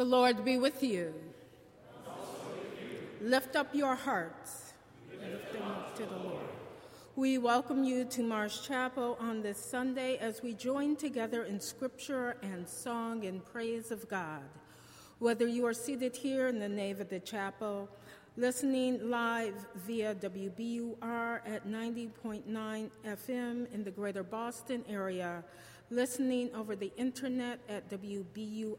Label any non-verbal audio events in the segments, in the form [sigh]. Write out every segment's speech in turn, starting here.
The Lord be with you. Lift up your hearts. Lift them up to the Lord. We welcome you to Marsh Chapel on this Sunday as we join together in scripture and song in praise of God. Whether you are seated here in the nave of the chapel, listening live via WBUR at 90.9 FM in the greater Boston area, listening over the internet at WBUR.org,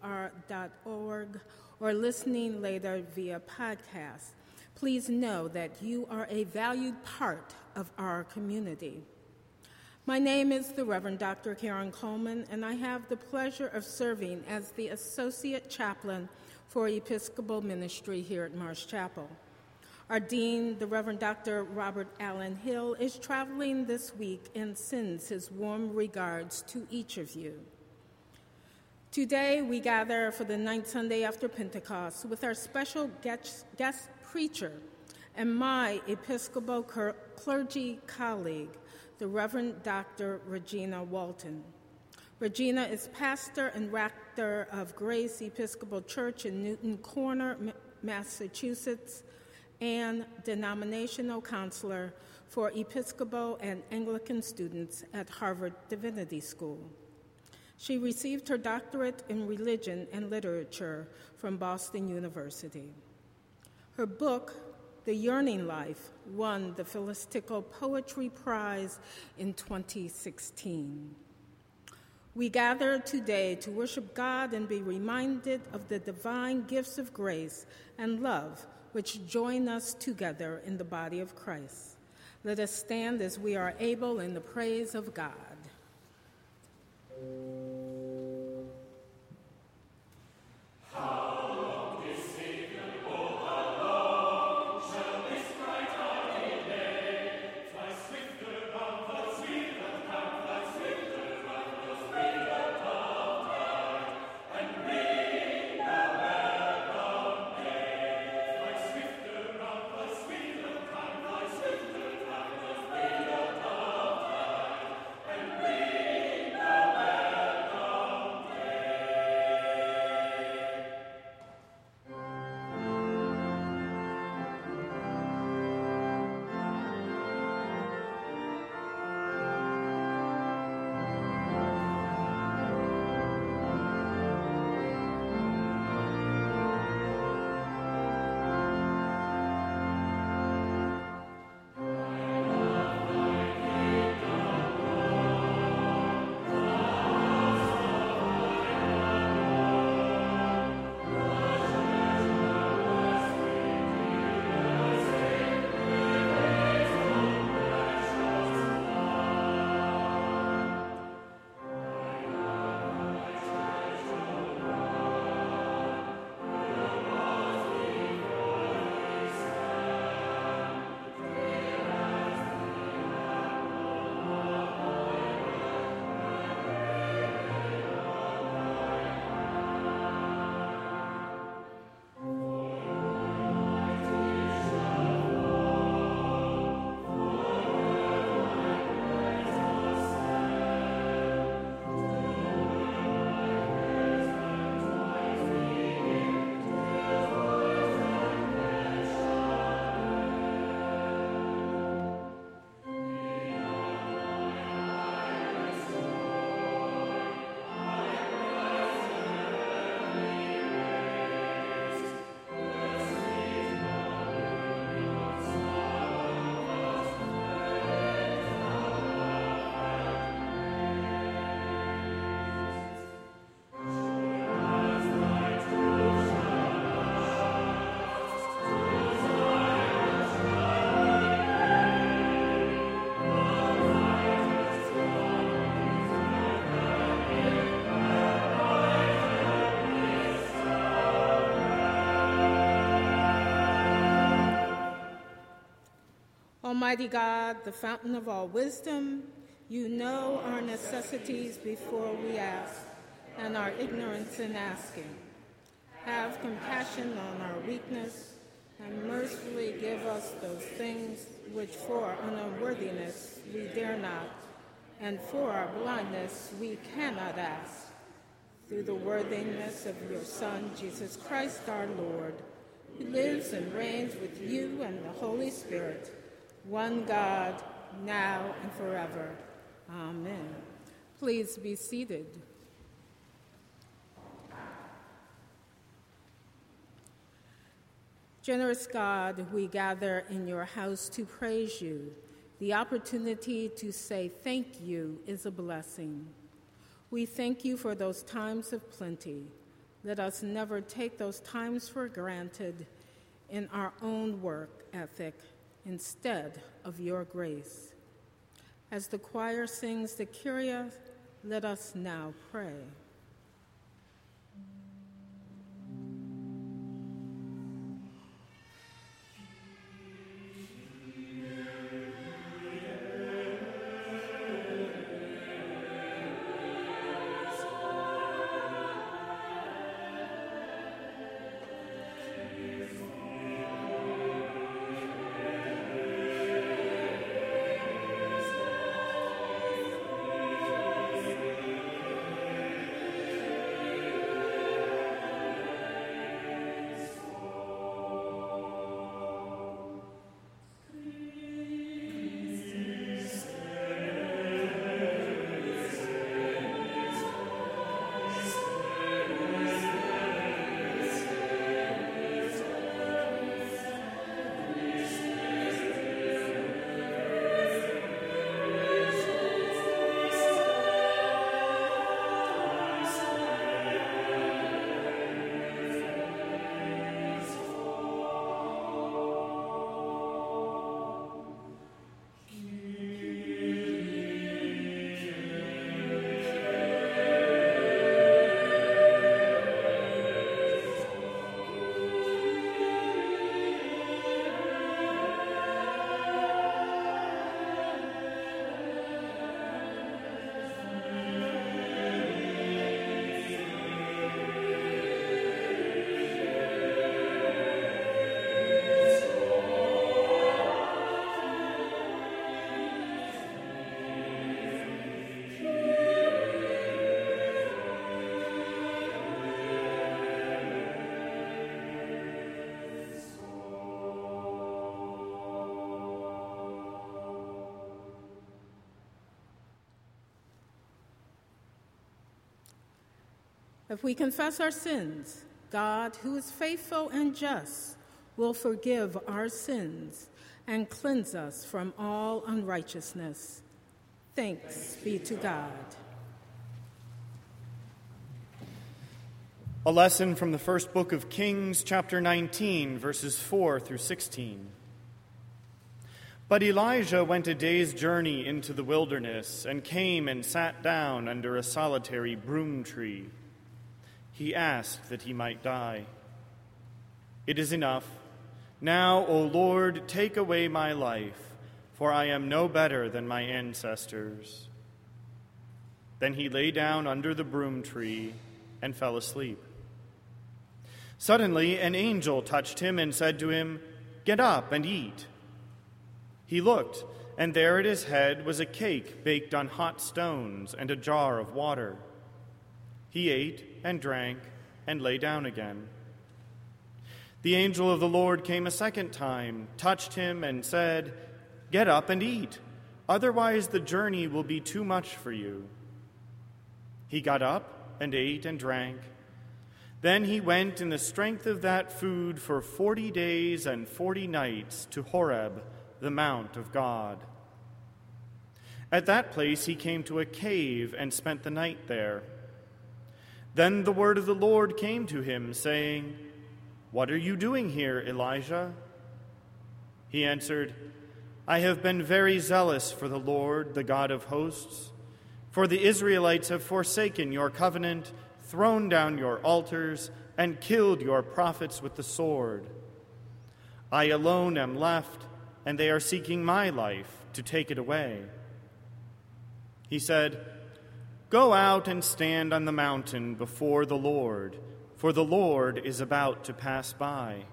or listening later via podcast, please know that you are a valued part of our community. My name is the Reverend Dr. Karen Coleman, and I have the pleasure of serving as the Associate Chaplain for Episcopal Ministry here at Marsh Chapel. Our Dean, the Reverend Dr. Robert Allen Hill, is traveling this week and sends his warm regards to each of you. Today, we gather for the ninth Sunday after Pentecost with our special guest, preacher and my Episcopal clergy colleague, the Reverend Dr. Regina Walton. Regina is pastor and rector of Grace Episcopal Church in Newton Corner, Massachusetts, and denominational counselor for Episcopal and Anglican students at Harvard Divinity School. She received her doctorate in religion and literature from Boston University. Her book, The Yearning Life, won the Philistical Poetry Prize in 2016. We gather today to worship God and be reminded of the divine gifts of grace and love which join us together in the body of Christ. Let us stand as we are able in the praise of God. Almighty God, the fountain of all wisdom, you know our necessities before we ask, and our ignorance in asking. Have compassion on our weakness, and mercifully give us those things which for our unworthiness we dare not, and for our blindness we cannot ask. through the worthiness of your Son, Jesus Christ our Lord, who lives and reigns with you and the Holy Spirit, one God, now and forever. Amen. Please be seated. Generous God, we gather in your house to praise you. The opportunity to say thank you is a blessing. We thank you for those times of plenty. Let us never take those times for granted in our own work ethic instead of your grace. As the choir sings the Kyrie, let us now pray. If we confess our sins, God, who is faithful and just, will forgive our sins and cleanse us from all unrighteousness. Thanks be to God. A lesson from the first book of Kings, chapter 19, verses 4 through 16. But Elijah went a day's journey into the wilderness and came and sat down under a solitary broom tree he asked that he might die. It is enough. Now, O Lord, take away my life, for I am no better than my ancestors. Then he lay down under the broom tree and fell asleep. Suddenly, an angel touched him and said to him, Get up and eat. He looked, and there at his head was a cake baked on hot stones and a jar of water. He ate and drank and lay down again. The angel of the Lord came a second time, touched him, and said, Get up and eat, otherwise the journey will be too much for you. He got up and ate and drank. Then he went in the strength of that food for forty days and forty nights to Horeb, the mount of God. At that place he came to a cave and spent the night there. Then the word of the Lord came to him, saying, What are you doing here, Elijah? He answered, I have been very zealous for the Lord, the God of hosts. For the Israelites have forsaken your covenant, thrown down your altars, and killed your prophets with the sword. I alone am left, and they are seeking my life to take it away. He said, Go out and stand on the mountain before the Lord, for the Lord is about to pass by.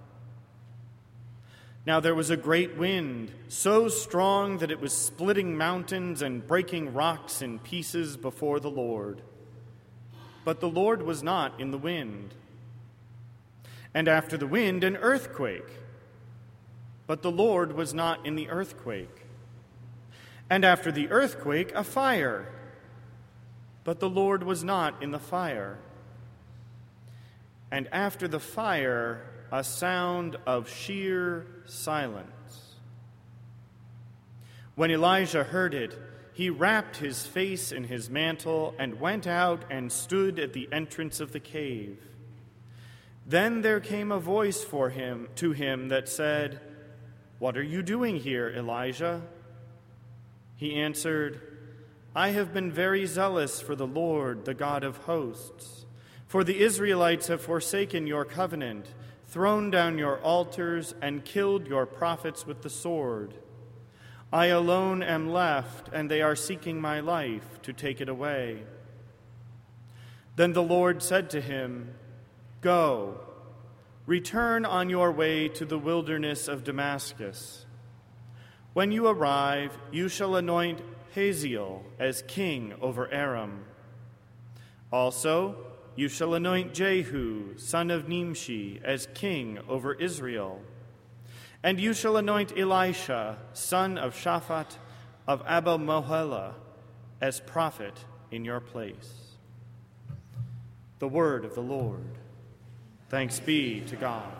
Now there was a great wind, so strong that it was splitting mountains and breaking rocks in pieces before the Lord. but the Lord was not in the wind. And after the wind, an earthquake, but the Lord was not in the earthquake. And after the earthquake, a fire, but the Lord was not in the fire. And after the fire, a sound of sheer silence. When Elijah heard it, he wrapped his face in his mantle and went out and stood at the entrance of the cave. Then there came a voice for him to him that said, "What are you doing here, Elijah?" He answered, "I have been very zealous for the Lord, the God of hosts. For the Israelites have forsaken your covenant, thrown down your altars, and killed your prophets with the sword." I alone am left, and they are seeking my life to take it away. Then the Lord said to him, Go, return on your way to the wilderness of Damascus. When you arrive, you shall anoint As king over Aram. Also, you shall anoint Jehu, son of Nimshi, as king over Israel. And you shall anoint Elisha, son of Shaphat of Abel Meholah, as prophet in your place. The word of the Lord. Thanks be to God.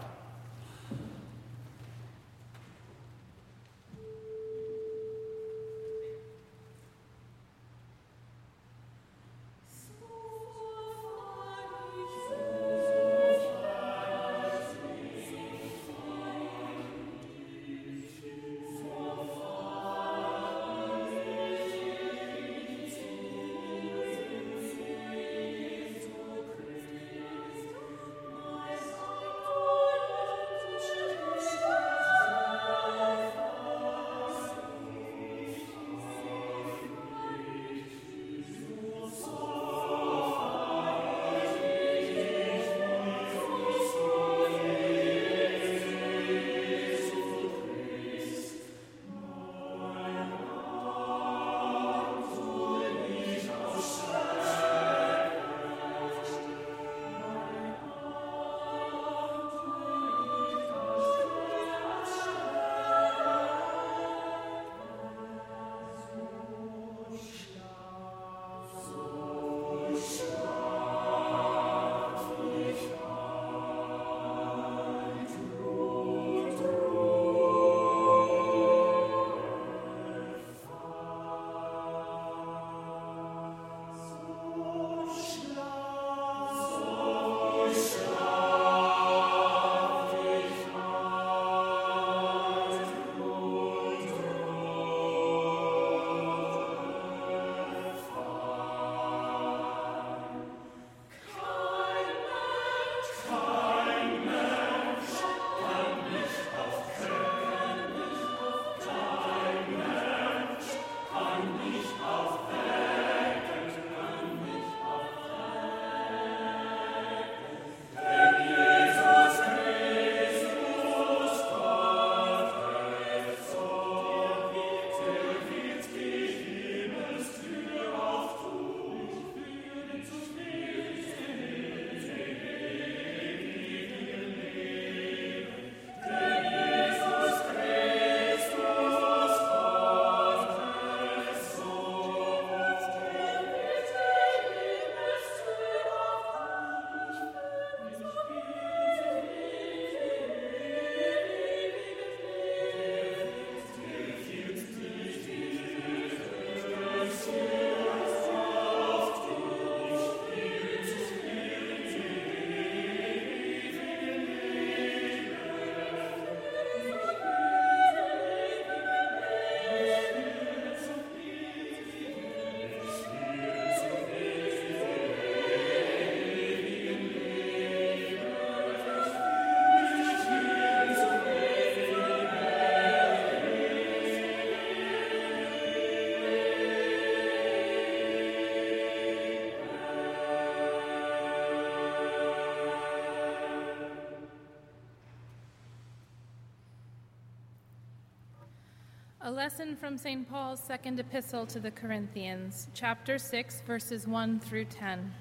A lesson from St. Paul's second epistle to the Corinthians, chapter 6, verses 1 through 10.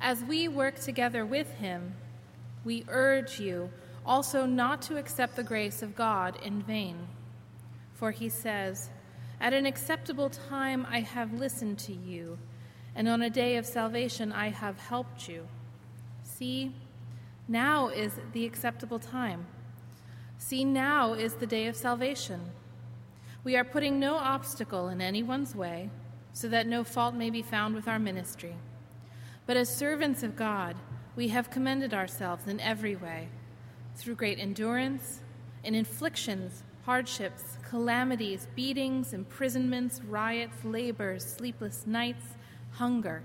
As we work together with him, we urge you also not to accept the grace of God in vain. For he says, At an acceptable time I have listened to you, and on a day of salvation I have helped you. See, now is the acceptable time. See, now is the day of salvation. We are putting no obstacle in anyone's way, so that no fault may be found with our ministry. But as servants of God, we have commended ourselves in every way, through great endurance, in afflictions, hardships, calamities, beatings, imprisonments, riots, labors, sleepless nights, hunger,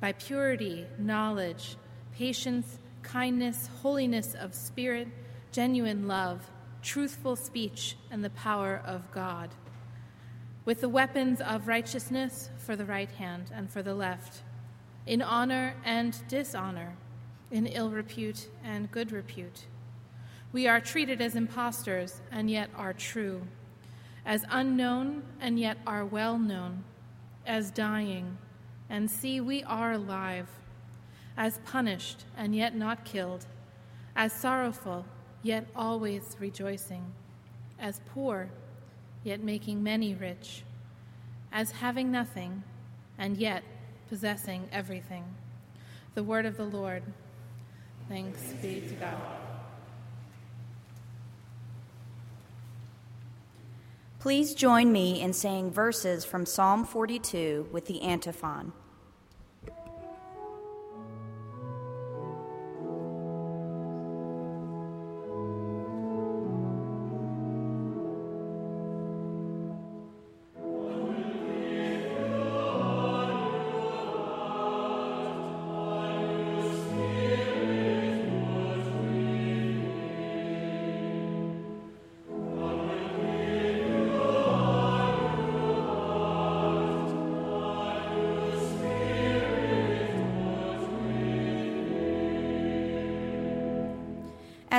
by purity, knowledge, patience, kindness, holiness of spirit, genuine love, truthful speech, and the power of God, with the weapons of righteousness for the right hand and for the left, in honor and dishonor, in ill repute and good repute. We are treated as impostors and yet are true, as unknown and yet are well known, as dying, and see we are alive, as punished and yet not killed, as sorrowful yet always rejoicing, as poor, yet making many rich, as having nothing, and yet possessing everything. The word of the Lord. Thanks be to God. Please join me in saying verses from Psalm 42 with the antiphon.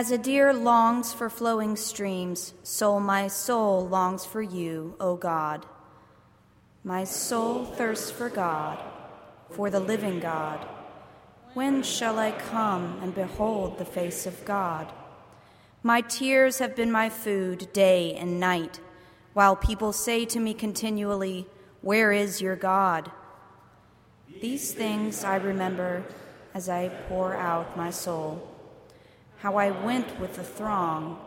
As a deer longs for flowing streams, so my soul longs for you, O God. My soul thirsts for God, for the living God. When shall I come and behold the face of God? My tears have been my food day and night, while people say to me continually, Where is your God? These things I remember as I pour out my soul how I went with the throng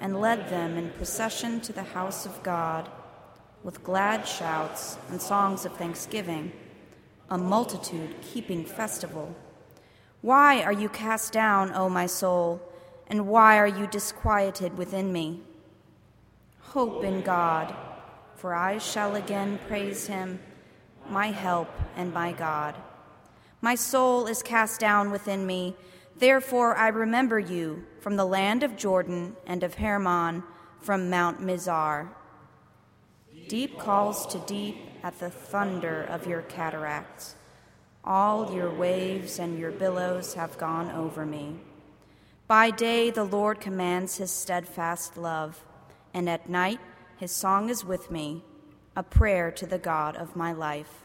and led them in procession to the house of God with glad shouts and songs of thanksgiving, a multitude keeping festival. Why are you cast down, O my soul, and why are you disquieted within me? Hope in God, for I shall again praise him, my help and my God. My soul is cast down within me Therefore I remember you from the land of Jordan and of Hermon, from Mount Mizar. Deep calls to deep at the thunder of your cataracts. All your waves and your billows have gone over me. By day the Lord commands his steadfast love, and at night his song is with me, a prayer to the God of my life.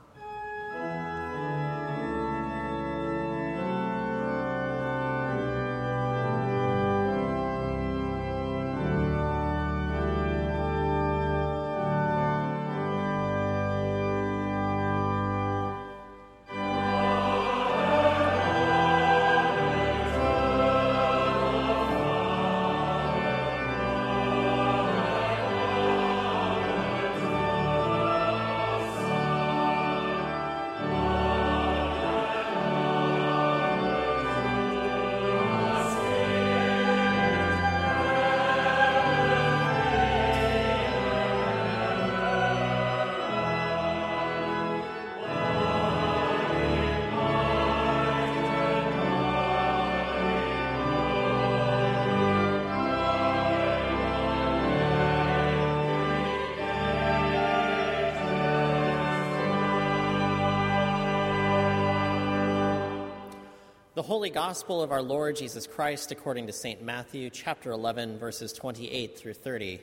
Holy Gospel of our Lord Jesus Christ according to St. Matthew, chapter 11, verses 28 through 30.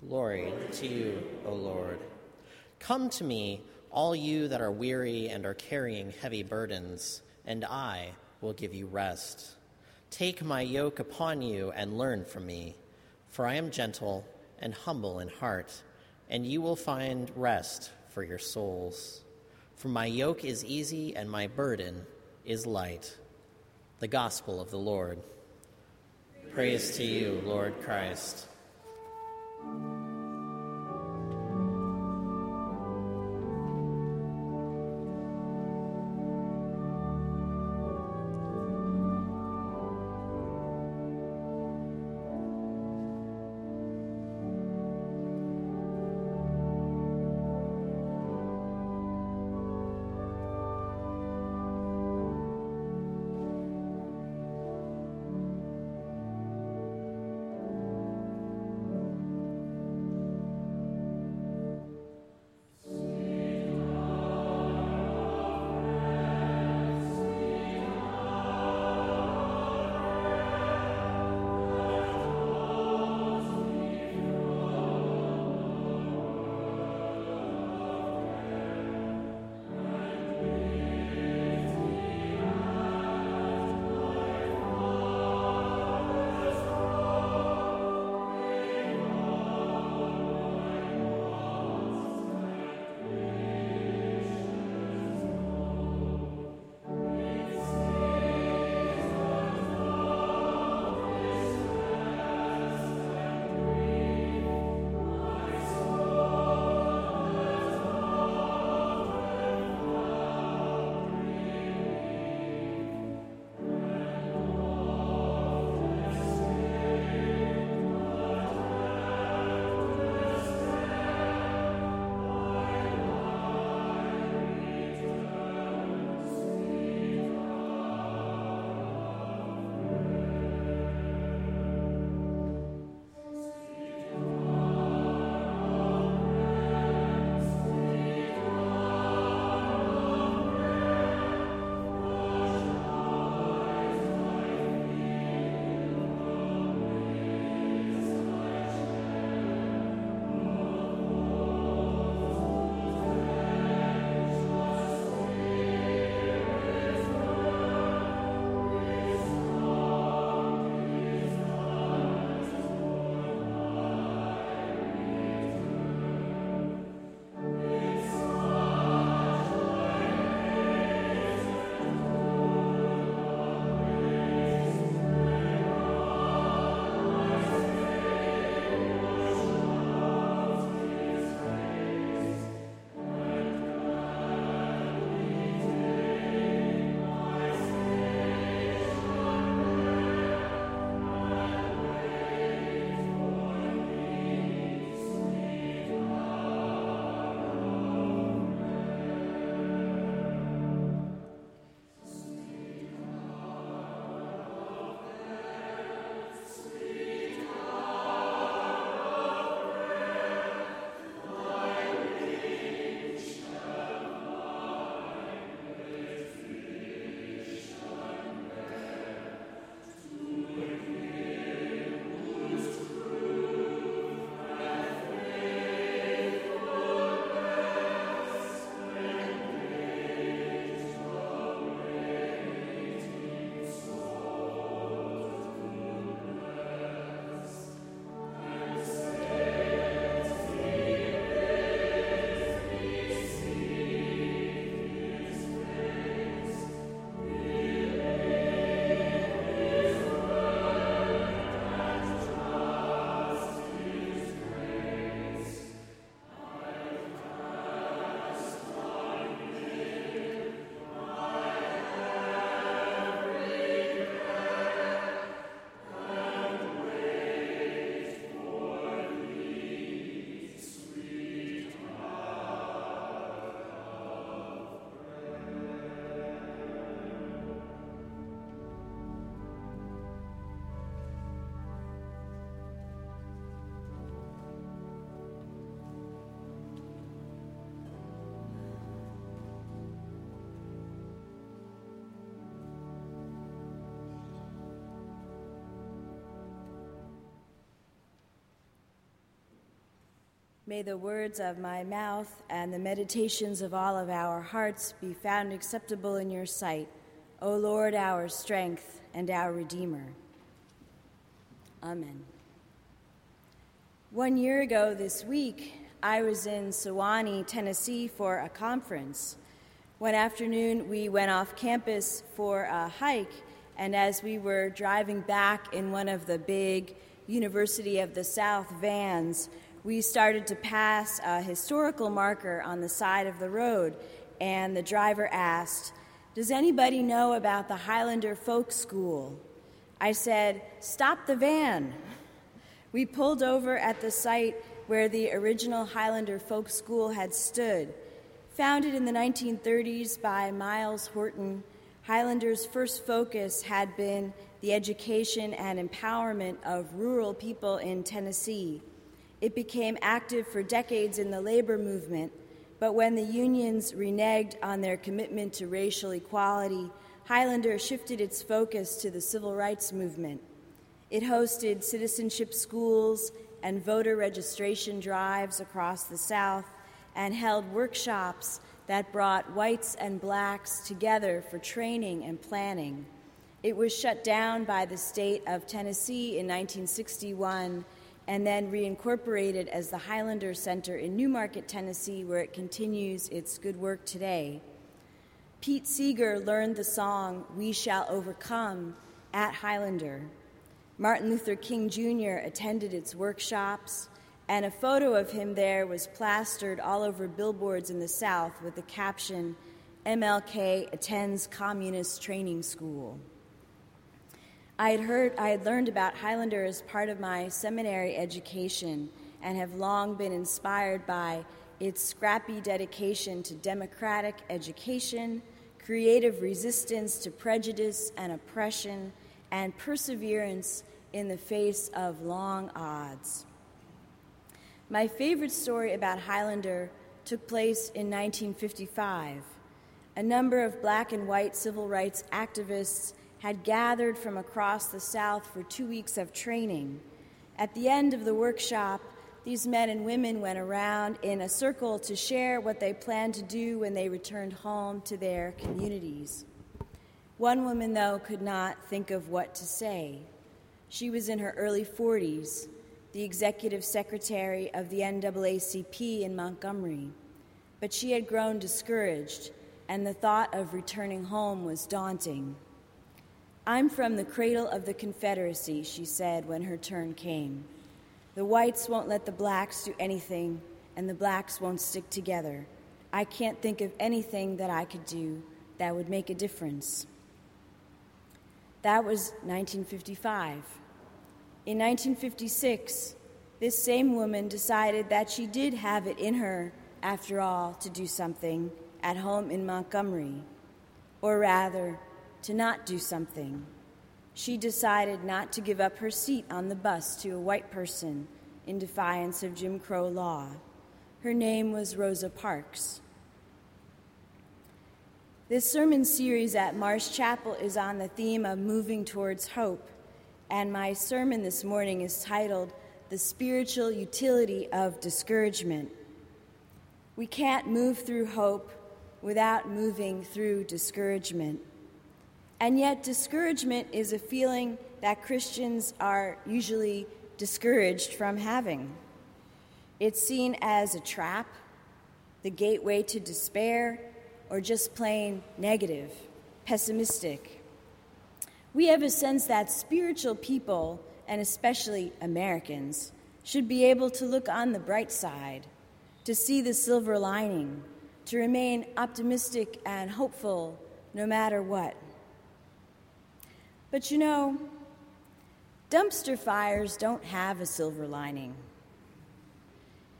Glory to you, O Lord. Come to me, all you that are weary and are carrying heavy burdens, and I will give you rest. Take my yoke upon you and learn from me, for I am gentle and humble in heart, and you will find rest for your souls. For my yoke is easy and my burden is light. The Gospel of the Lord. Praise to you, Lord Christ. May the words of my mouth and the meditations of all of our hearts be found acceptable in your sight, O Lord, our strength and our Redeemer. Amen. One year ago this week, I was in Sewanee, Tennessee for a conference. One afternoon, we went off campus for a hike, and as we were driving back in one of the big University of the South vans, we started to pass a historical marker on the side of the road, and the driver asked, Does anybody know about the Highlander Folk School? I said, Stop the van. We pulled over at the site where the original Highlander Folk School had stood. Founded in the 1930s by Myles Horton, Highlander's first focus had been the education and empowerment of rural people in Tennessee. It became active for decades in the labor movement, but when the unions reneged on their commitment to racial equality, Highlander shifted its focus to the civil rights movement. It hosted citizenship schools and voter registration drives across the South and held workshops that brought whites and blacks together for training and planning. It was shut down by the state of Tennessee in 1961 and then reincorporated as the Highlander Center in New Market, Tennessee, where it continues its good work today. Pete Seeger learned the song We Shall Overcome at Highlander. Martin Luther King Jr. attended its workshops, and a photo of him there was plastered all over billboards in the South with the caption MLK attends Communist Training School. I had heard, I had learned about Highlander as part of my seminary education and have long been inspired by its scrappy dedication to democratic education, creative resistance to prejudice and oppression, and perseverance in the face of long odds. My favorite story about Highlander took place in 1955. A number of black and white civil rights activists had gathered from across the South for two weeks of training. At the end of the workshop, these men and women went around in a circle to share what they planned to do when they returned home to their communities. One woman, though, could not think of what to say. She was in her early 40s, the executive secretary of the NAACP in Montgomery. But she had grown discouraged, and the thought of returning home was daunting. I'm from the cradle of the Confederacy, she said when her turn came. The whites won't let the blacks do anything, and the blacks won't stick together. I can't think of anything that I could do that would make a difference. That was 1955. In 1956, this same woman decided that she did have it in her, after all, to do something at home in Montgomery. Or rather, to not do something. She decided not to give up her seat on the bus to a white person in defiance of Jim Crow law. Her name was Rosa Parks. This sermon series at Marsh Chapel is on the theme of moving towards hope, and my sermon this morning is titled The Spiritual Utility of Discouragement. We can't move through hope without moving through discouragement. And yet, discouragement is a feeling that Christians are usually discouraged from having. It's seen as a trap, the gateway to despair, or just plain negative, pessimistic. We have a sense that spiritual people, and especially Americans, should be able to look on the bright side, to see the silver lining, to remain optimistic and hopeful no matter what. But you know, dumpster fires don't have a silver lining.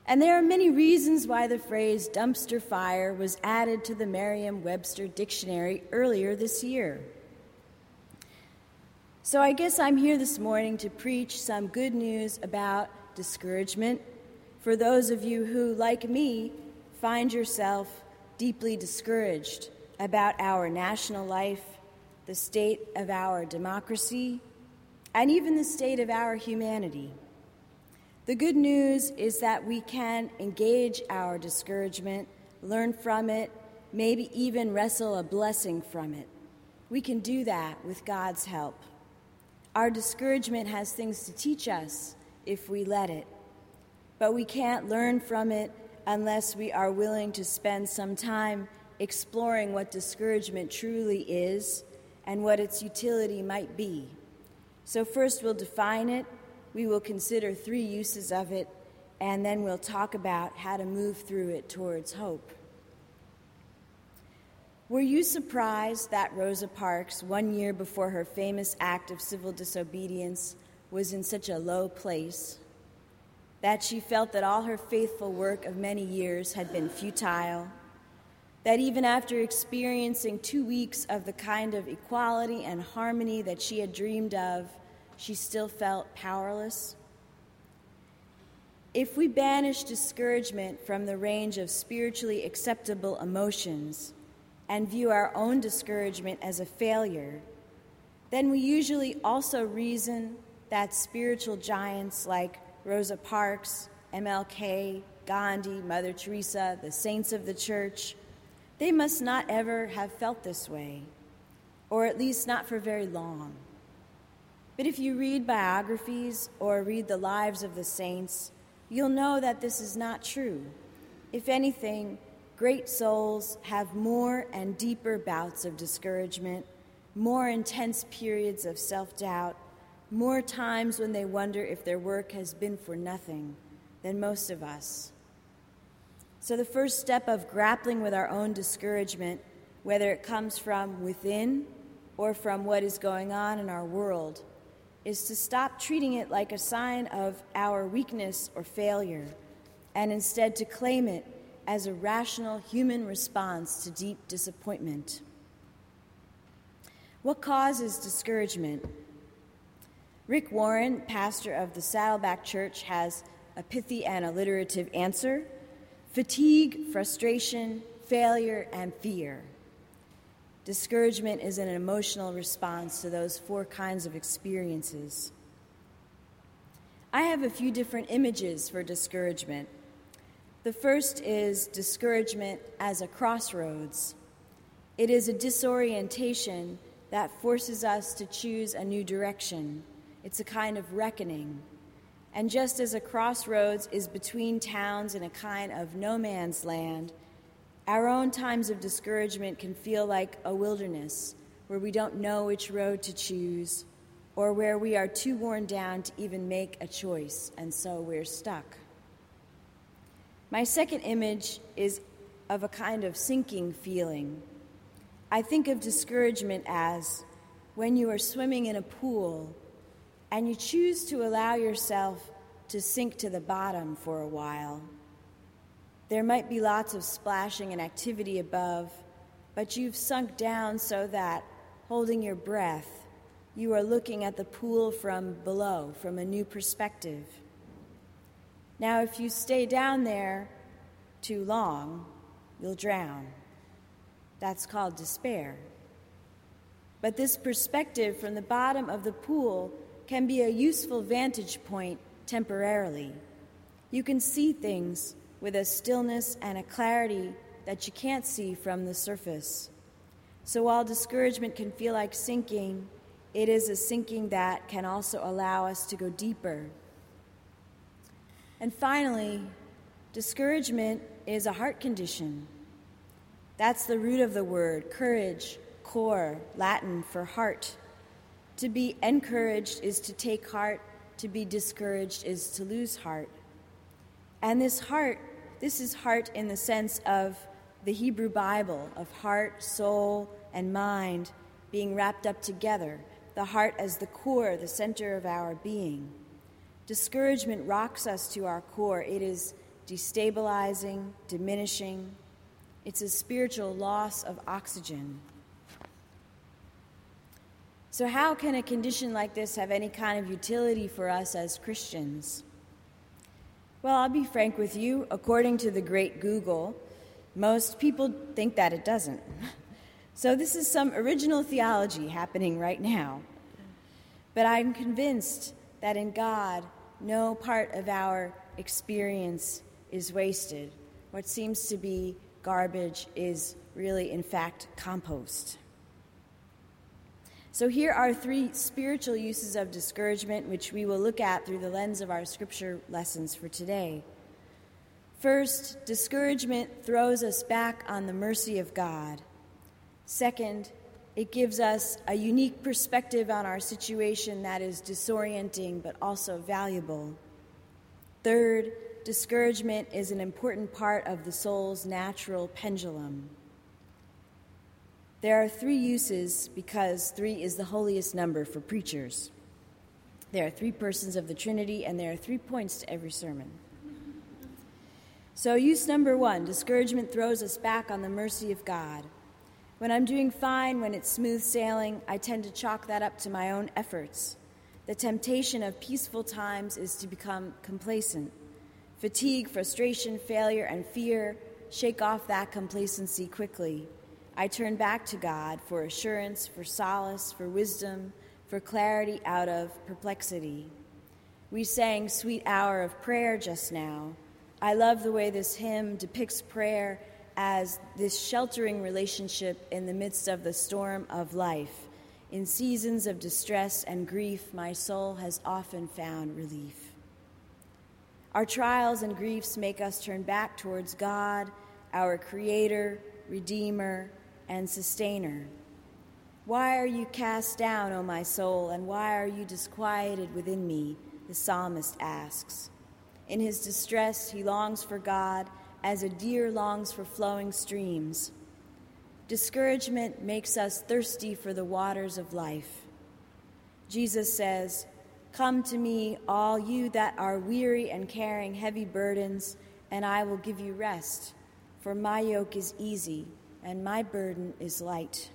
And there are many reasons why the phrase dumpster fire was added to the Merriam Webster dictionary earlier this year. So I guess I'm here this morning to preach some good news about discouragement for those of you who, like me, find yourself deeply discouraged about our national life the state of our democracy, and even the state of our humanity. The good news is that we can engage our discouragement, learn from it, maybe even wrestle a blessing from it. We can do that with God's help. Our discouragement has things to teach us if we let it, but we can't learn from it unless we are willing to spend some time exploring what discouragement truly is and what its utility might be. So, first we'll define it, we will consider three uses of it, and then we'll talk about how to move through it towards hope. Were you surprised that Rosa Parks, one year before her famous act of civil disobedience, was in such a low place? That she felt that all her faithful work of many years had been futile? That even after experiencing two weeks of the kind of equality and harmony that she had dreamed of, she still felt powerless? If we banish discouragement from the range of spiritually acceptable emotions, and view our own discouragement as a failure, then we usually also reason that spiritual giants like Rosa Parks, MLK, Gandhi, Mother Teresa, the saints of the church, they must not ever have felt this way, or at least not for very long. But if you read biographies or read the lives of the saints, you'll know that this is not true. If anything, Great souls have more and deeper bouts of discouragement, more intense periods of self doubt, more times when they wonder if their work has been for nothing than most of us. So, the first step of grappling with our own discouragement, whether it comes from within or from what is going on in our world, is to stop treating it like a sign of our weakness or failure and instead to claim it as a rational human response to deep disappointment. What causes discouragement? Rick Warren, pastor of the Saddleback Church, has a pithy and alliterative answer fatigue, frustration, failure, and fear. Discouragement is an emotional response to those four kinds of experiences. I have a few different images for discouragement. The first is discouragement as a crossroads. It is a disorientation that forces us to choose a new direction. It's a kind of reckoning. And just as a crossroads is between towns in a kind of no man's land, our own times of discouragement can feel like a wilderness where we don't know which road to choose or where we are too worn down to even make a choice, and so we're stuck. My second image is of a kind of sinking feeling. I think of discouragement as when you are swimming in a pool and you choose to allow yourself to sink to the bottom for a while. There might be lots of splashing and activity above, but you've sunk down so that, holding your breath, you are looking at the pool from below, from a new perspective. Now, if you stay down there too long, you'll drown. That's called despair. But this perspective from the bottom of the pool can be a useful vantage point temporarily. You can see things with a stillness and a clarity that you can't see from the surface. So while discouragement can feel like sinking, it is a sinking that can also allow us to go deeper and finally, discouragement is a heart condition. That's the root of the word courage, cor, Latin for heart. To be encouraged is to take heart, to be discouraged is to lose heart. And this heart, this is heart in the sense of the Hebrew Bible, of heart, soul, and mind being wrapped up together, the heart as the core, the center of our being. Discouragement rocks us to our core. It is destabilizing, diminishing. It's a spiritual loss of oxygen. So, how can a condition like this have any kind of utility for us as Christians? Well, I'll be frank with you. According to the great Google, most people think that it doesn't. [laughs] So, this is some original theology happening right now. But I'm convinced that in God, no part of our experience is wasted. What seems to be garbage is really, in fact, compost. So, here are three spiritual uses of discouragement, which we will look at through the lens of our scripture lessons for today. First, discouragement throws us back on the mercy of God. Second, it gives us a unique perspective on our situation that is disorienting but also valuable. Third, discouragement is an important part of the soul's natural pendulum. There are three uses because three is the holiest number for preachers. There are three persons of the Trinity, and there are three points to every sermon. So, use number one discouragement throws us back on the mercy of God. When I'm doing fine, when it's smooth sailing, I tend to chalk that up to my own efforts. The temptation of peaceful times is to become complacent. Fatigue, frustration, failure, and fear shake off that complacency quickly. I turn back to God for assurance, for solace, for wisdom, for clarity out of perplexity. We sang Sweet Hour of Prayer just now. I love the way this hymn depicts prayer as this sheltering relationship in the midst of the storm of life. In seasons of distress and grief, my soul has often found relief. Our trials and griefs make us turn back towards God, our Creator, Redeemer, and sustainer. Why are you cast down, O my soul, and why are you disquieted within me? The psalmist asks. In his distress, he longs for God as a deer longs for flowing streams. Discouragement makes us thirsty for the waters of life. Jesus says, Come to me, all you that are weary and carrying heavy burdens, and I will give you rest, for my yoke is easy and my burden is light.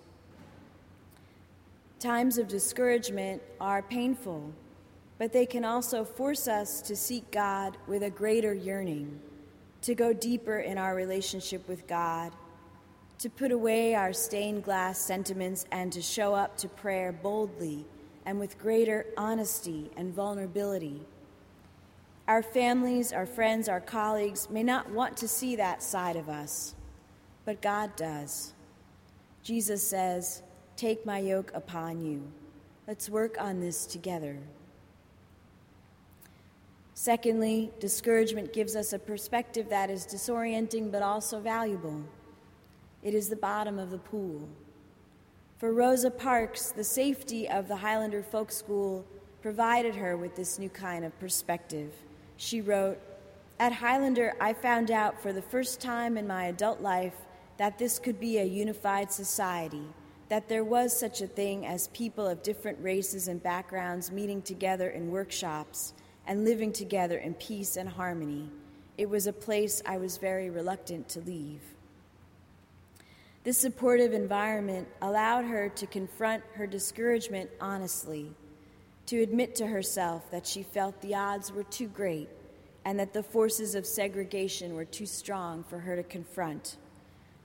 Times of discouragement are painful, but they can also force us to seek God with a greater yearning, to go deeper in our relationship with God, to put away our stained glass sentiments, and to show up to prayer boldly and with greater honesty and vulnerability. Our families, our friends, our colleagues may not want to see that side of us but God does. Jesus says, Take my yoke upon you. Let's work on this together. Secondly, discouragement gives us a perspective that is disorienting but also valuable. It is the bottom of the pool. For Rosa Parks, the safety of the Highlander Folk School provided her with this new kind of perspective. She wrote, At Highlander, I found out for the first time in my adult life that this could be a unified society, that there was such a thing as people of different races and backgrounds meeting together in workshops and living together in peace and harmony. It was a place I was very reluctant to leave. This supportive environment allowed her to confront her discouragement honestly, to admit to herself that she felt the odds were too great and that the forces of segregation were too strong for her to confront.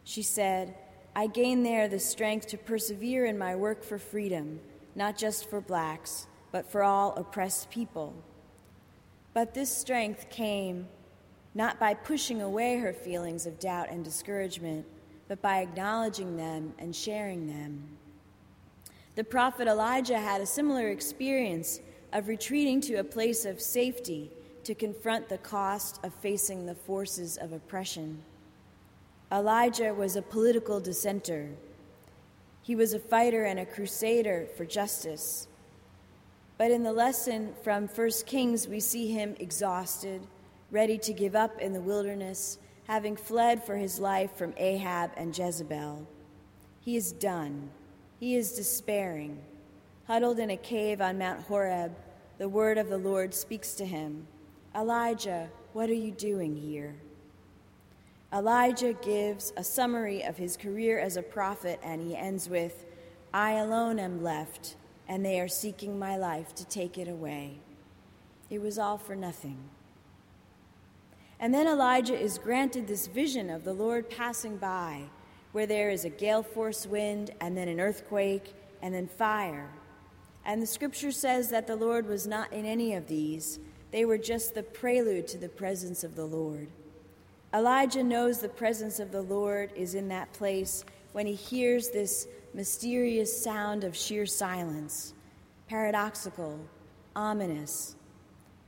She said, I gained there the strength to persevere in my work for freedom, not just for blacks, but for all oppressed people. But this strength came not by pushing away her feelings of doubt and discouragement, but by acknowledging them and sharing them. The prophet Elijah had a similar experience of retreating to a place of safety to confront the cost of facing the forces of oppression. Elijah was a political dissenter. He was a fighter and a crusader for justice. But in the lesson from 1 Kings, we see him exhausted, ready to give up in the wilderness, having fled for his life from Ahab and Jezebel. He is done. He is despairing. Huddled in a cave on Mount Horeb, the word of the Lord speaks to him Elijah, what are you doing here? Elijah gives a summary of his career as a prophet, and he ends with I alone am left, and they are seeking my life to take it away. It was all for nothing. And then Elijah is granted this vision of the Lord passing by, where there is a gale force wind, and then an earthquake, and then fire. And the scripture says that the Lord was not in any of these, they were just the prelude to the presence of the Lord. Elijah knows the presence of the Lord is in that place when he hears this mysterious sound of sheer silence, paradoxical, ominous.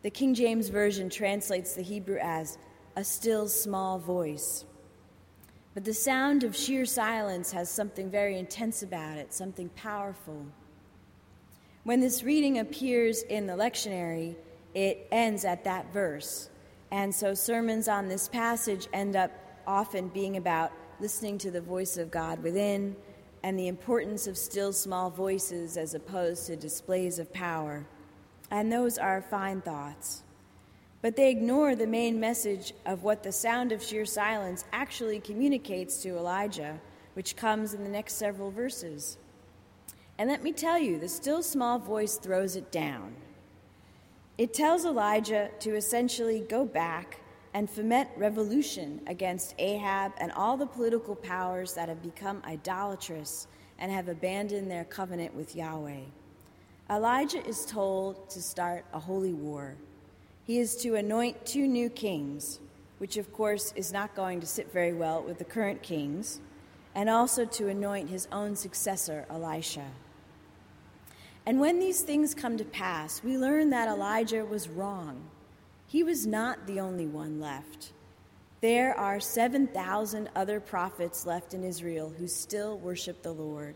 The King James Version translates the Hebrew as a still small voice. But the sound of sheer silence has something very intense about it, something powerful. When this reading appears in the lectionary, it ends at that verse. And so sermons on this passage end up often being about listening to the voice of God within and the importance of still small voices as opposed to displays of power. And those are fine thoughts. But they ignore the main message of what the sound of sheer silence actually communicates to Elijah, which comes in the next several verses. And let me tell you, the still small voice throws it down. It tells Elijah to essentially go back and foment revolution against Ahab and all the political powers that have become idolatrous and have abandoned their covenant with Yahweh. Elijah is told to start a holy war. He is to anoint two new kings, which of course is not going to sit very well with the current kings, and also to anoint his own successor, Elisha. And when these things come to pass, we learn that Elijah was wrong. He was not the only one left. There are 7,000 other prophets left in Israel who still worship the Lord.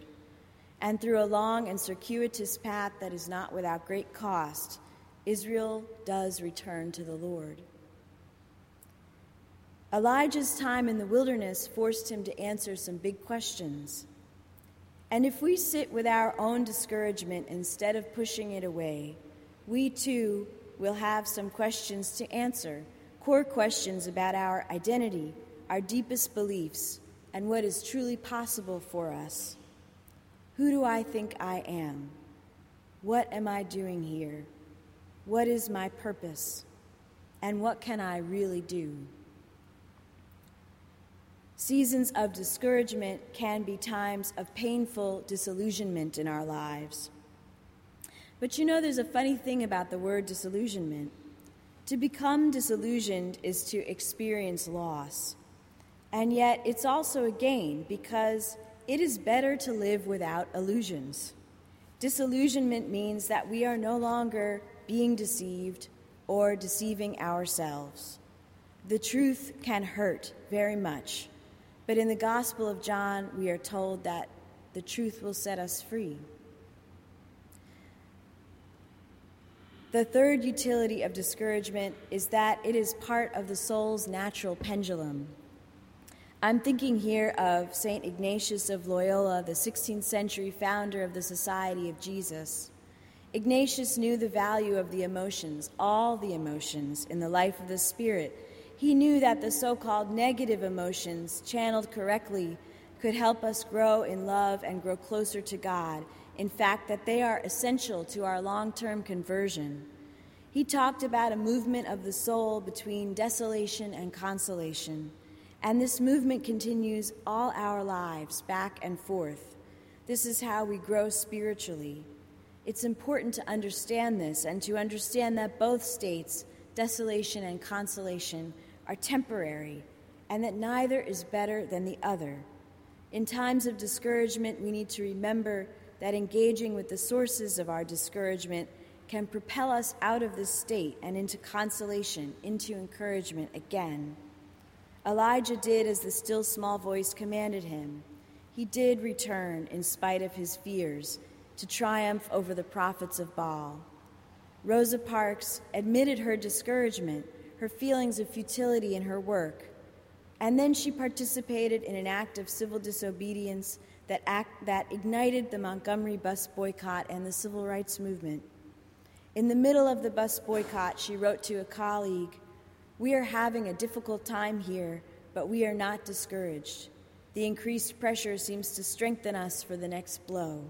And through a long and circuitous path that is not without great cost, Israel does return to the Lord. Elijah's time in the wilderness forced him to answer some big questions. And if we sit with our own discouragement instead of pushing it away, we too will have some questions to answer core questions about our identity, our deepest beliefs, and what is truly possible for us. Who do I think I am? What am I doing here? What is my purpose? And what can I really do? Seasons of discouragement can be times of painful disillusionment in our lives. But you know, there's a funny thing about the word disillusionment. To become disillusioned is to experience loss. And yet, it's also a gain because it is better to live without illusions. Disillusionment means that we are no longer being deceived or deceiving ourselves. The truth can hurt very much. But in the Gospel of John, we are told that the truth will set us free. The third utility of discouragement is that it is part of the soul's natural pendulum. I'm thinking here of St. Ignatius of Loyola, the 16th century founder of the Society of Jesus. Ignatius knew the value of the emotions, all the emotions, in the life of the Spirit he knew that the so called negative emotions, channeled correctly, could help us grow in love and grow closer to God. In fact, that they are essential to our long term conversion. He talked about a movement of the soul between desolation and consolation. And this movement continues all our lives, back and forth. This is how we grow spiritually. It's important to understand this and to understand that both states, desolation and consolation, are temporary and that neither is better than the other. In times of discouragement, we need to remember that engaging with the sources of our discouragement can propel us out of this state and into consolation, into encouragement again. Elijah did as the still small voice commanded him. He did return in spite of his fears to triumph over the prophets of Baal. Rosa Parks admitted her discouragement her feelings of futility in her work. And then she participated in an act of civil disobedience that, act, that ignited the Montgomery bus boycott and the civil rights movement. In the middle of the bus boycott, she wrote to a colleague We are having a difficult time here, but we are not discouraged. The increased pressure seems to strengthen us for the next blow.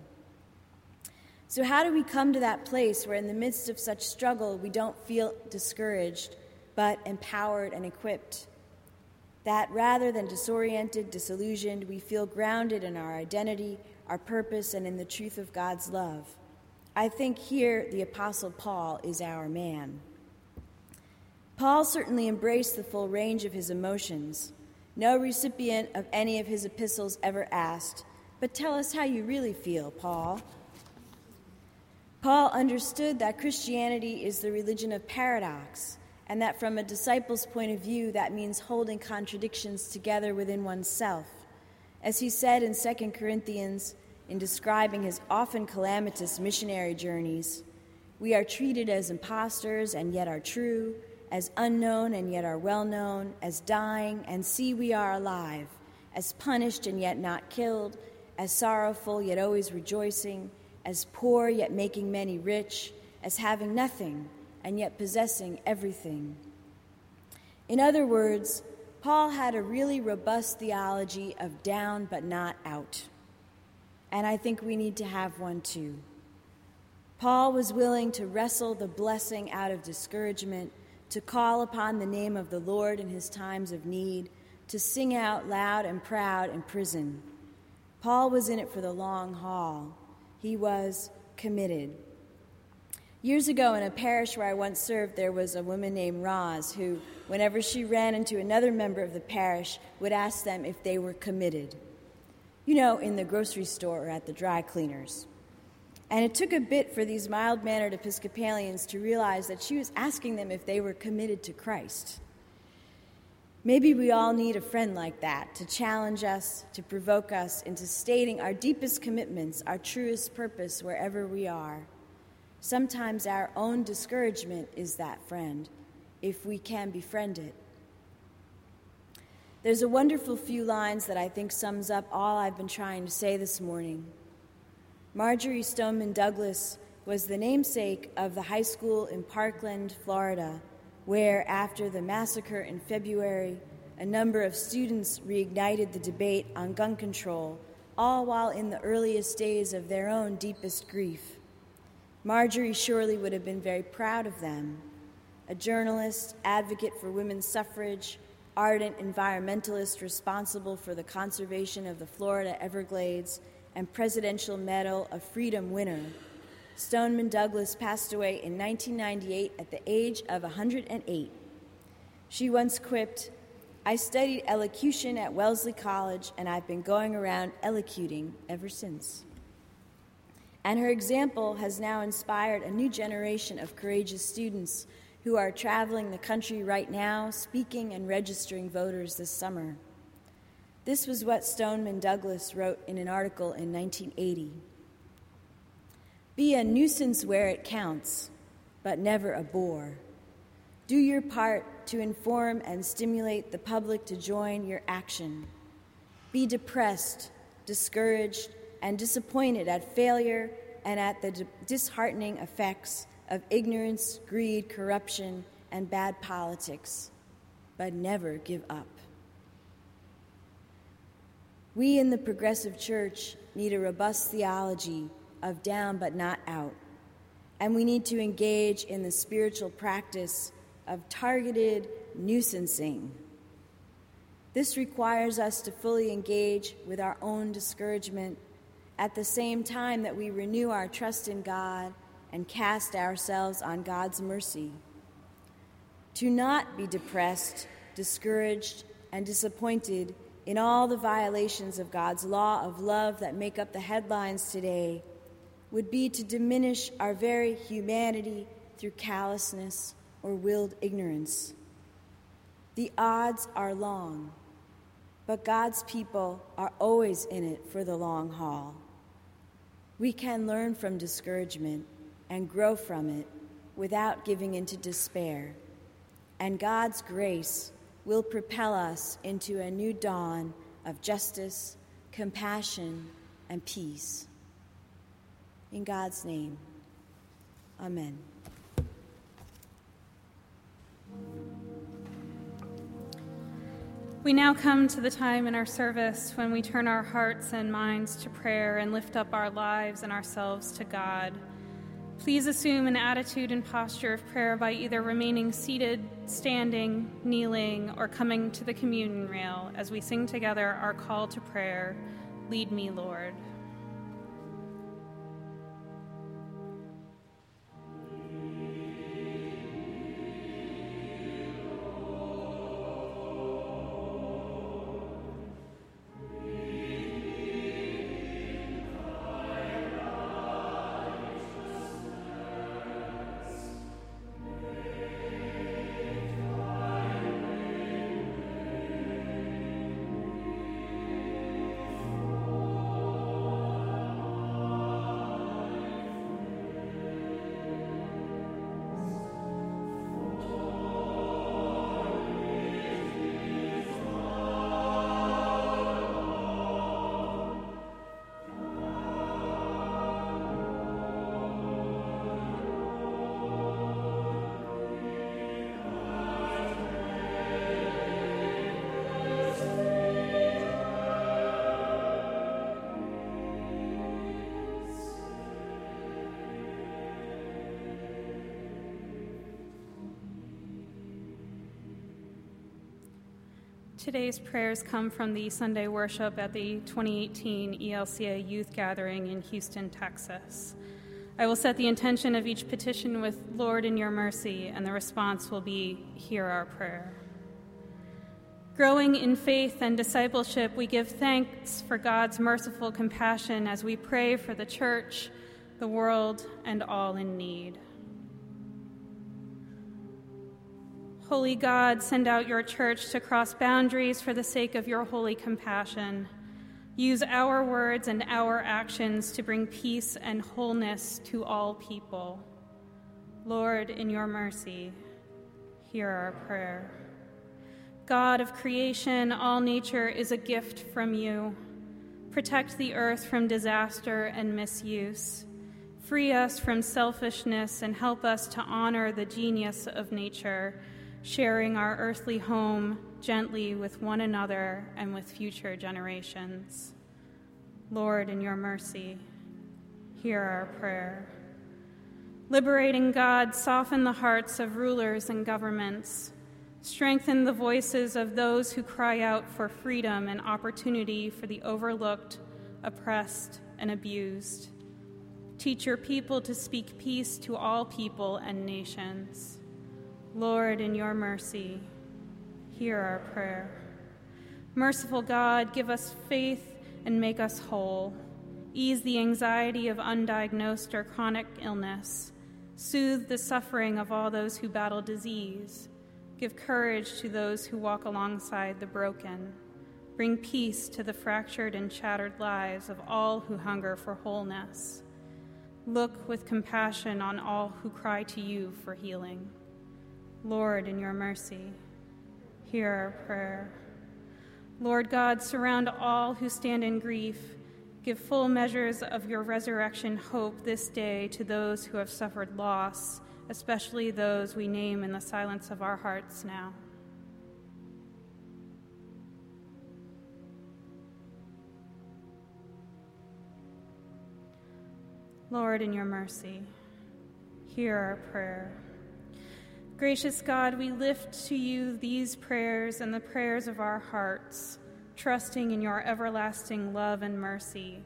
So, how do we come to that place where, in the midst of such struggle, we don't feel discouraged, but empowered and equipped. That rather than disoriented, disillusioned, we feel grounded in our identity, our purpose, and in the truth of God's love. I think here the Apostle Paul is our man. Paul certainly embraced the full range of his emotions. No recipient of any of his epistles ever asked, But tell us how you really feel, Paul. Paul understood that Christianity is the religion of paradox, and that from a disciple's point of view, that means holding contradictions together within oneself. As he said in 2 Corinthians, in describing his often calamitous missionary journeys, we are treated as impostors and yet are true, as unknown and yet are well known, as dying and see we are alive, as punished and yet not killed, as sorrowful yet always rejoicing, as poor yet making many rich, as having nothing and yet possessing everything. In other words, Paul had a really robust theology of down but not out. And I think we need to have one too. Paul was willing to wrestle the blessing out of discouragement to call upon the name of the Lord in his times of need, to sing out loud and proud in prison. Paul was in it for the long haul. He was committed. Years ago, in a parish where I once served, there was a woman named Roz who, whenever she ran into another member of the parish, would ask them if they were committed. You know, in the grocery store or at the dry cleaners. And it took a bit for these mild mannered Episcopalians to realize that she was asking them if they were committed to Christ. Maybe we all need a friend like that to challenge us, to provoke us into stating our deepest commitments, our truest purpose wherever we are. Sometimes our own discouragement is that friend, if we can befriend it. There's a wonderful few lines that I think sums up all I've been trying to say this morning. Marjory Stoneman Douglas was the namesake of the high school in Parkland, Florida, where, after the massacre in February, a number of students reignited the debate on gun control, all while in the earliest days of their own deepest grief. Marjory surely would have been very proud of them. A journalist, advocate for women's suffrage, ardent environmentalist responsible for the conservation of the Florida Everglades, and Presidential Medal of Freedom winner. Stoneman Douglas passed away in 1998 at the age of 108. She once quipped, I studied elocution at Wellesley College, and I've been going around elocuting ever since. And her example has now inspired a new generation of courageous students who are traveling the country right now, speaking and registering voters this summer. This was what Stoneman Douglas wrote in an article in 1980 Be a nuisance where it counts, but never a bore. Do your part to inform and stimulate the public to join your action. Be depressed, discouraged, and disappointed at failure and at the disheartening effects of ignorance, greed, corruption, and bad politics, but never give up. We in the progressive church need a robust theology of down but not out. And we need to engage in the spiritual practice of targeted nuisancing. This requires us to fully engage with our own discouragement at the same time that we renew our trust in God and cast ourselves on God's mercy. To not be depressed, discouraged, and disappointed in all the violations of God's law of love that make up the headlines today would be to diminish our very humanity through callousness or willed ignorance. The odds are long, but God's people are always in it for the long haul. We can learn from discouragement and grow from it without giving into despair, and God's grace will propel us into a new dawn of justice, compassion, and peace. In God's name, Amen. We now come to the time in our service when we turn our hearts and minds to prayer and lift up our lives and ourselves to God. Please assume an attitude and posture of prayer by either remaining seated, standing, kneeling, or coming to the communion rail as we sing together our call to prayer Lead me, Lord. Today's prayers come from the Sunday worship at the 2018 ELCA Youth Gathering in Houston, Texas. I will set the intention of each petition with Lord in your mercy, and the response will be Hear our prayer. Growing in faith and discipleship, we give thanks for God's merciful compassion as we pray for the church, the world, and all in need. Holy God, send out your church to cross boundaries for the sake of your holy compassion. Use our words and our actions to bring peace and wholeness to all people. Lord, in your mercy, hear our prayer. God of creation, all nature is a gift from you. Protect the earth from disaster and misuse. Free us from selfishness and help us to honor the genius of nature, sharing our earthly home gently with one another and with future generations. Lord, in your mercy, hear our prayer. Liberating God, soften the hearts of rulers and governments Strengthen the voices of those who cry out for freedom and opportunity for the overlooked, oppressed, and abused. Teach your people to speak peace to all people and nations. Lord, in your mercy, hear our prayer. Merciful God, give us faith and make us whole. Ease the anxiety of undiagnosed or chronic illness. Soothe the suffering of all those who battle disease Give courage to those who walk alongside the broken. Bring peace to the fractured and shattered lives of all who hunger for wholeness. Look with compassion on all who cry to you for healing. Lord, in your mercy, hear our prayer. Lord God, surround all who stand in grief. Give full measures of your resurrection hope this day to those who have suffered loss especially those we name in the silence of our hearts now. Lord, in your mercy, hear our prayer. Gracious God, we lift to you these prayers and the prayers of our hearts, trusting in your everlasting love and mercy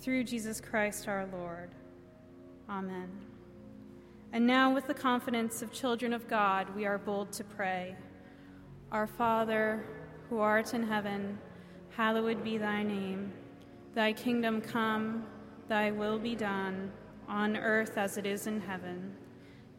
through Jesus Christ our Lord. Amen. And now, with the confidence of children of God, we are bold to pray Our Father, who art in heaven, hallowed be thy name. Thy kingdom come, thy will be done, on earth as it is in heaven.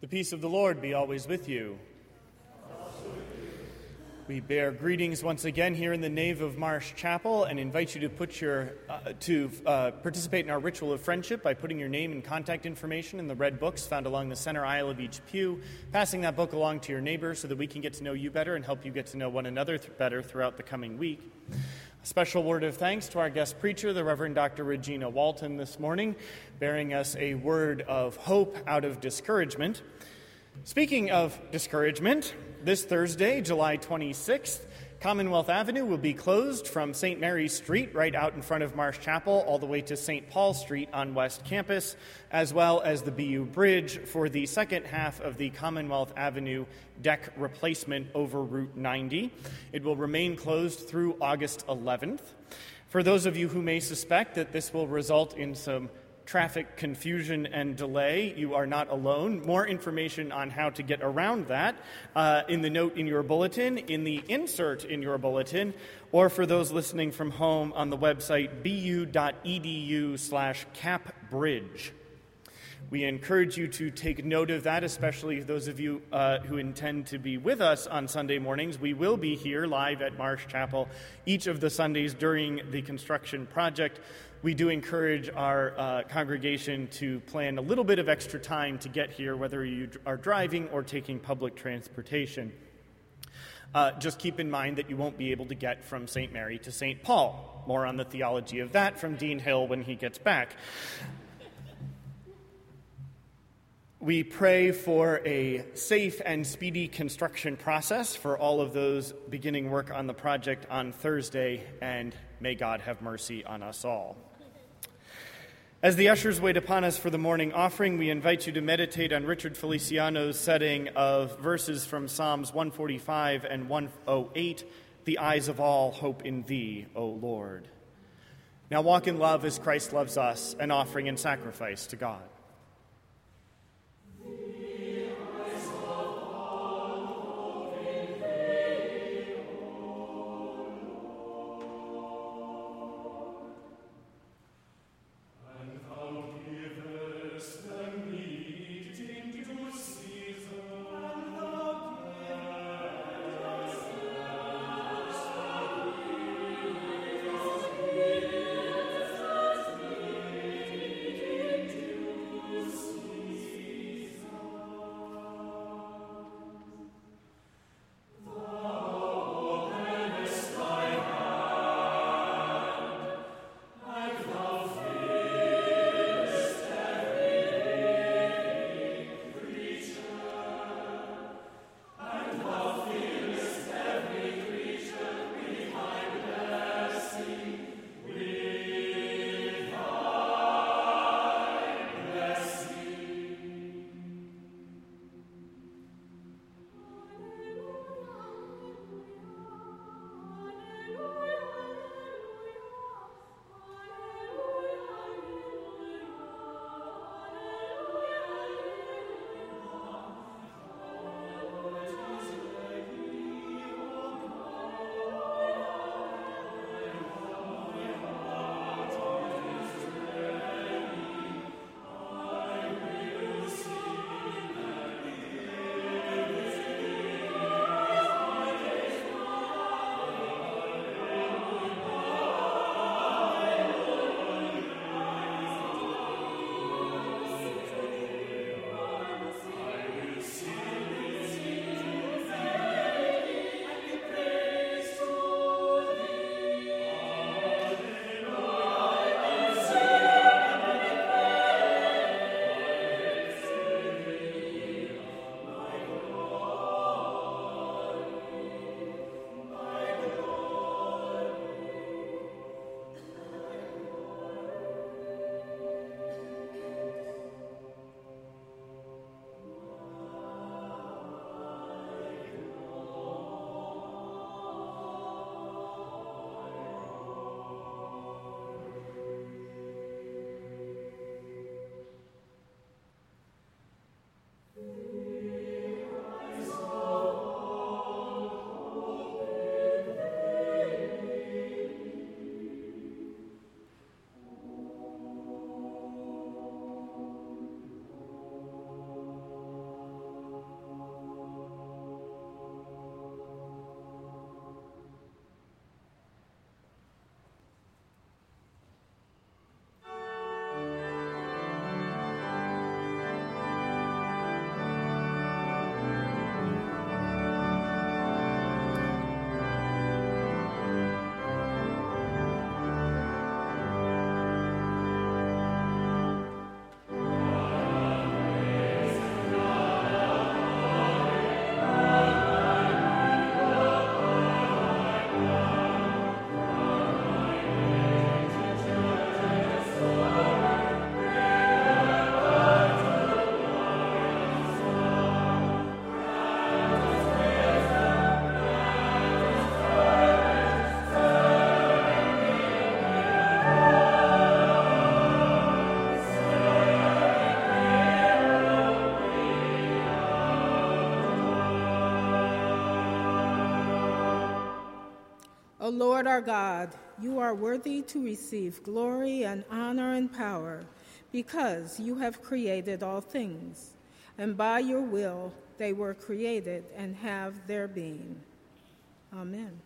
The peace of the Lord be always with you. We bear greetings once again here in the nave of Marsh Chapel and invite you to put your uh, to uh, participate in our ritual of friendship by putting your name and contact information in the red books found along the center aisle of each pew, passing that book along to your neighbor so that we can get to know you better and help you get to know one another th- better throughout the coming week. A special word of thanks to our guest preacher, the Reverend Dr. Regina Walton, this morning, bearing us a word of hope out of discouragement. Speaking of discouragement, this Thursday, July 26th, Commonwealth Avenue will be closed from St. Mary's Street, right out in front of Marsh Chapel, all the way to St. Paul Street on West Campus, as well as the BU Bridge for the second half of the Commonwealth Avenue deck replacement over Route 90. It will remain closed through August 11th. For those of you who may suspect that this will result in some traffic confusion and delay, you are not alone. More information on how to get around that uh, in the note in your bulletin, in the insert in your bulletin, or for those listening from home on the website bu.edu slash capbridge. We encourage you to take note of that, especially those of you uh, who intend to be with us on Sunday mornings. We will be here live at Marsh Chapel each of the Sundays during the construction project we do encourage our uh, congregation to plan a little bit of extra time to get here, whether you are driving or taking public transportation. Uh, just keep in mind that you won't be able to get from St. Mary to St. Paul. More on the theology of that from Dean Hill when he gets back. We pray for a safe and speedy construction process for all of those beginning work on the project on Thursday, and may God have mercy on us all. As the ushers wait upon us for the morning offering, we invite you to meditate on Richard Felciano's setting of verses from Psalms 145 and 108 The eyes of all hope in thee, O Lord. Now walk in love as Christ loves us, an offering and sacrifice to God. Lord our God, you are worthy to receive glory and honor and power because you have created all things, and by your will they were created and have their being. Amen.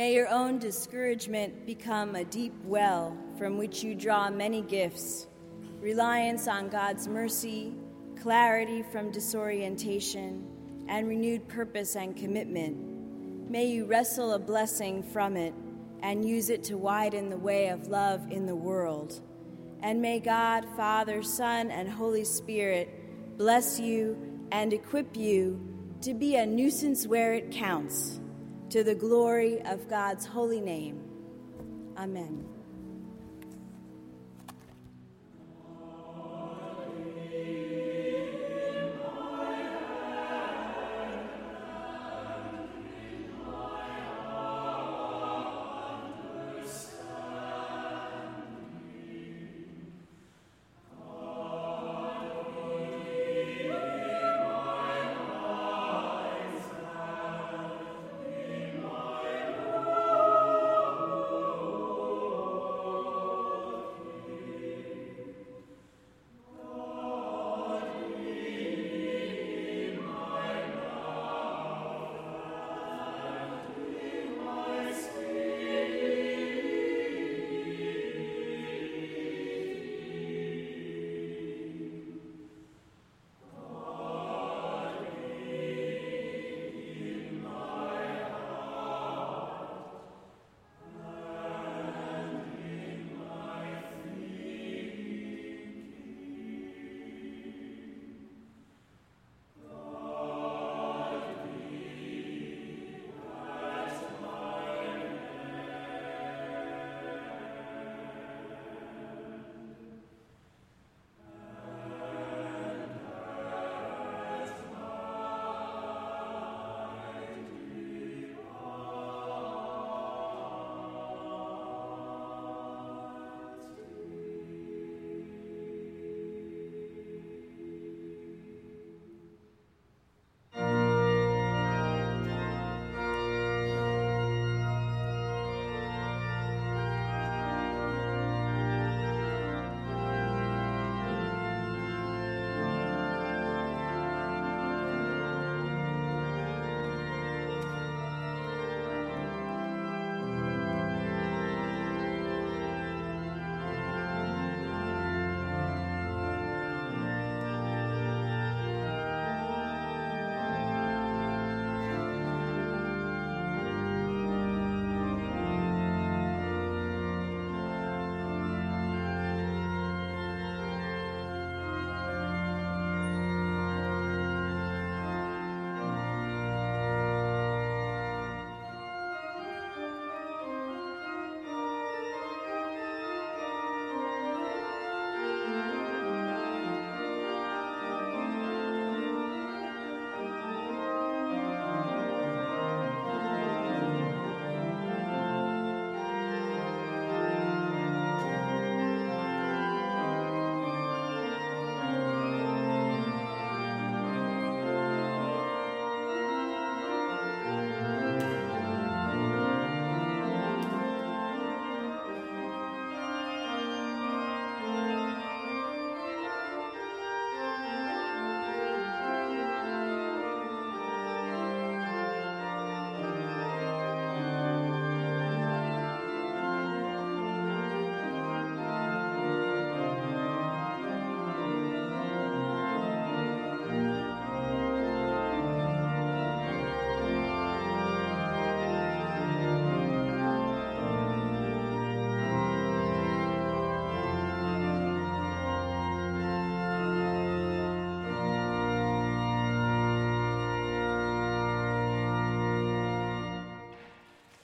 May your own discouragement become a deep well from which you draw many gifts reliance on God's mercy, clarity from disorientation, and renewed purpose and commitment. May you wrestle a blessing from it and use it to widen the way of love in the world. And may God, Father, Son, and Holy Spirit bless you and equip you to be a nuisance where it counts to the glory of God's holy name. Amen.